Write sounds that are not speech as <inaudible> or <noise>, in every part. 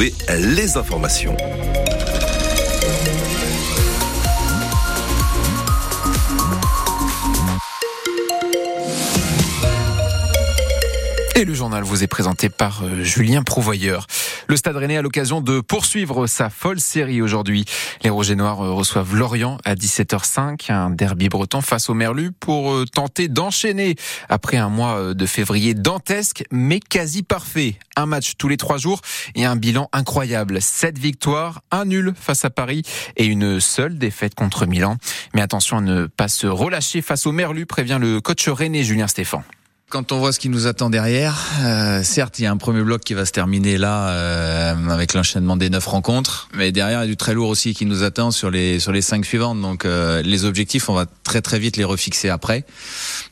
les informations. Et le journal vous est présenté par euh, Julien Prouvoyeur. Le Stade Rennais a l'occasion de poursuivre sa folle série aujourd'hui. Les Rouges Noirs euh, reçoivent Lorient à 17h05, un derby breton face au Merlu pour euh, tenter d'enchaîner après un mois de février dantesque mais quasi parfait. Un match tous les trois jours et un bilan incroyable. Sept victoires, un nul face à Paris et une seule défaite contre Milan. Mais attention à ne pas se relâcher face au Merlu, prévient le coach René Julien Stéphan. Quand on voit ce qui nous attend derrière, euh, certes, il y a un premier bloc qui va se terminer là euh, avec l'enchaînement des neuf rencontres, mais derrière il y a du très lourd aussi qui nous attend sur les sur les cinq suivantes. Donc euh, les objectifs, on va très très vite les refixer après.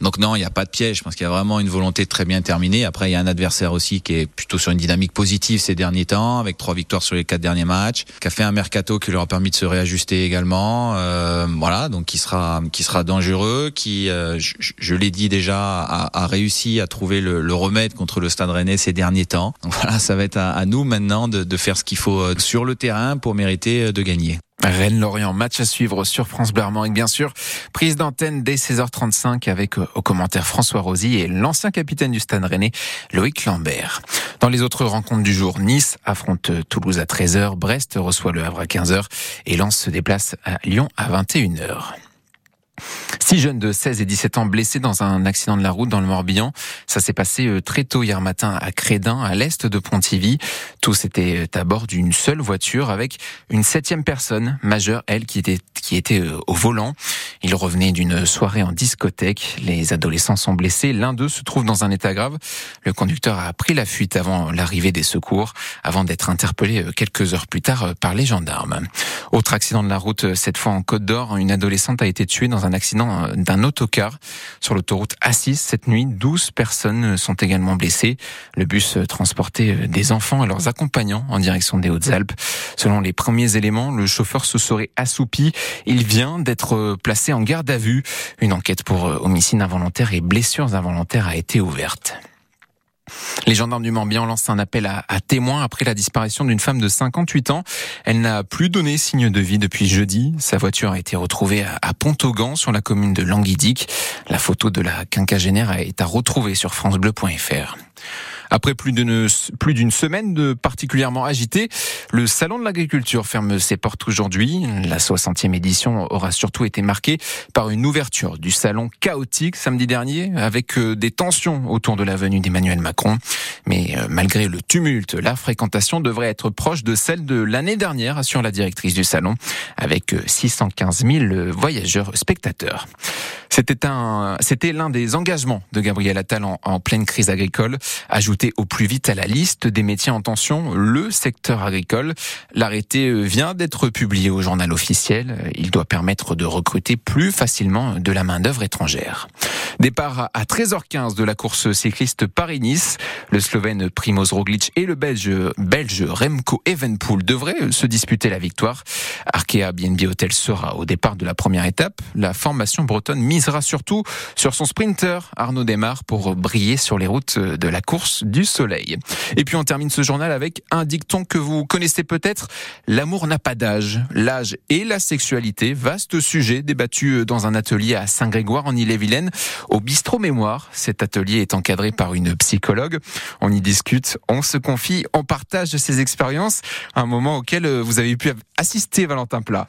Donc non, il n'y a pas de piège. Je pense qu'il y a vraiment une volonté de très bien terminer. Après, il y a un adversaire aussi qui est plutôt sur une dynamique positive ces derniers temps, avec trois victoires sur les quatre derniers matchs, qui a fait un mercato qui leur a permis de se réajuster également. Euh, voilà, donc qui sera qui sera dangereux, qui, euh, je, je l'ai dit déjà, a, a réussi à trouver le, remède contre le Stade Rennais ces derniers temps. Voilà, ça va être à, nous maintenant de, de, faire ce qu'il faut euh, sur le terrain pour mériter euh, de gagner. Rennes-Lorient, match à suivre sur France Bleu et bien sûr, prise d'antenne dès 16h35 avec euh, au commentaire François Rosy et l'ancien capitaine du Stade Rennais, Loïc Lambert. Dans les autres rencontres du jour, Nice affronte Toulouse à 13h, Brest reçoit le Havre à 15h et Lens se déplace à Lyon à 21h. Six jeunes de 16 et 17 ans blessés dans un accident de la route dans le Morbihan. Ça s'est passé euh, très tôt hier matin à Crédin, à l'est de Pontivy. Tous étaient euh, à bord d'une seule voiture avec une septième personne majeure, elle, qui était, qui était euh, au volant. Ils revenaient d'une soirée en discothèque. Les adolescents sont blessés. L'un d'eux se trouve dans un état grave. Le conducteur a pris la fuite avant l'arrivée des secours, avant d'être interpellé quelques heures plus tard par les gendarmes. Autre accident de la route, cette fois en Côte d'Or. Une adolescente a été tuée dans un accident euh, d'un autocar sur l'autoroute A6 cette nuit. 12 personnes sont également blessées. Le bus transportait euh, des enfants et leurs accompagnants en direction des Hautes-Alpes. Selon les premiers éléments, le chauffeur se serait assoupi. Il vient d'être euh, placé en garde à vue. Une enquête pour homicide involontaire et blessures involontaires a été ouverte. Les gendarmes du Morbihan lancent un appel à, témoins après la disparition d'une femme de 58 ans. Elle n'a plus donné signe de vie depuis jeudi. Sa voiture a été retrouvée à, sur la commune de Languidic. La photo de la quinquagénaire est à retrouver sur francebleu.fr. Après plus d'une semaine de particulièrement agité, le salon de l'agriculture ferme ses portes aujourd'hui. La 60e édition aura surtout été marquée par une ouverture du salon chaotique samedi dernier avec euh, des tensions autour de la venue d'Emmanuel Macron. Mais euh, malgré le tumulte, la fréquentation devrait être proche de celle de l'année dernière, assure la directrice du salon, avec 615 euh, 000 voyageurs spectateurs. C'était un, c'était l'un des engagements de Gabriel Attal en, pleine crise agricole, ajouter au plus vite à la liste des métiers en tension le secteur agricole. L'arrêté euh, vient d'être publié au journal officiel. Il doit permettre de recruter plus facilement de la main d'œuvre étrangère. Départ à 13h15 de la course cycliste Paris-Nice. Slovène Primoz Roglic et le Belge, Remco Evenpool devraient se disputer la victoire. Arkea BNB Hotel sera au départ de la première étape. La formation bretonne misera surtout sur son sprinter Arnaud Desmar pour briller sur les routes de la course du soleil. Et puis on termine ce journal avec un dicton que vous connaissez peut-être. L'amour n'a pas d'âge. L'âge et la sexualité, vaste sujet débattu dans un atelier à Saint-Grégoire en Ille-et-Vilaine au bistrot mémoire. Cet atelier est encadré par une psychologue. On y discute, on se confie, on partage ses expériences. Un moment auquel vous avez pu assister, Valentin Plat.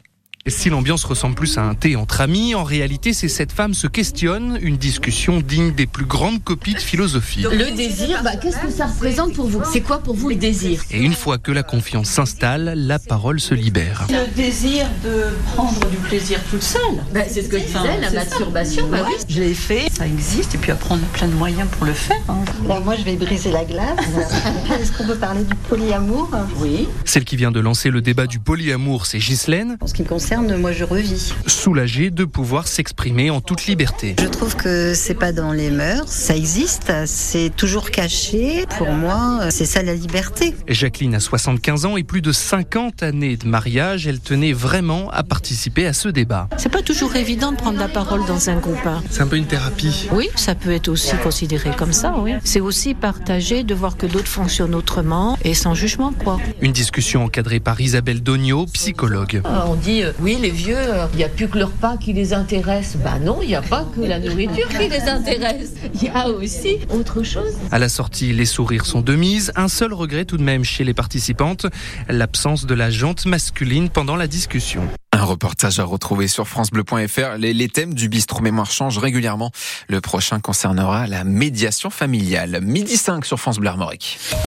Si l'ambiance ressemble plus à un thé entre amis, en réalité, c'est cette femme se questionne, une discussion digne des plus grandes copies de philosophie. Le désir, bah, qu'est-ce que ça représente pour vous? C'est quoi pour vous le désir? Et une fois que la confiance s'installe, la parole se libère. Le désir de prendre du plaisir toute seule. Bah, c'est ce que je disais, la masturbation. Bah, oui. Je l'ai fait, ça existe, et puis après on a plein de moyens pour le faire. Hein. Bon, moi je vais briser la glace. <laughs> Est-ce qu'on peut parler du polyamour? Oui. Celle qui vient de lancer le débat du polyamour, c'est Ghislaine. En ce qui concerne concerne, moi je revis. Soulagé de pouvoir s'exprimer en toute liberté. Je trouve que c'est pas dans les mœurs, ça existe, c'est toujours caché. Pour moi, c'est ça la liberté. Jacqueline a 75 ans et plus de 50 années de mariage. Elle tenait vraiment à participer à ce débat. C'est pas toujours évident de prendre la parole dans un groupe. hein. C'est un peu une thérapie. Oui, ça peut être aussi considéré comme ça, oui. C'est aussi partager, de voir que d'autres fonctionnent autrement et sans jugement, quoi. Une discussion encadrée par Isabelle Dogno, psychologue. Ah, On dit, euh, oui, les vieux, euh, il n'y a plus que leur repas qui les intéresse. Bah non, il n'y a pas que la nourriture qui les intéresse. Il y a aussi autre chose. À la sortie, les sourires sont de mise. Un seul regret tout de même chez les participantes, l'absence de la jante masculine pendant la discussion. Un reportage à retrouver sur francebleu.fr. Les, les thèmes du bistrot mémoire changent régulièrement. Le prochain concernera la médiation familiale. Midi 5 sur France Bleu Armorique.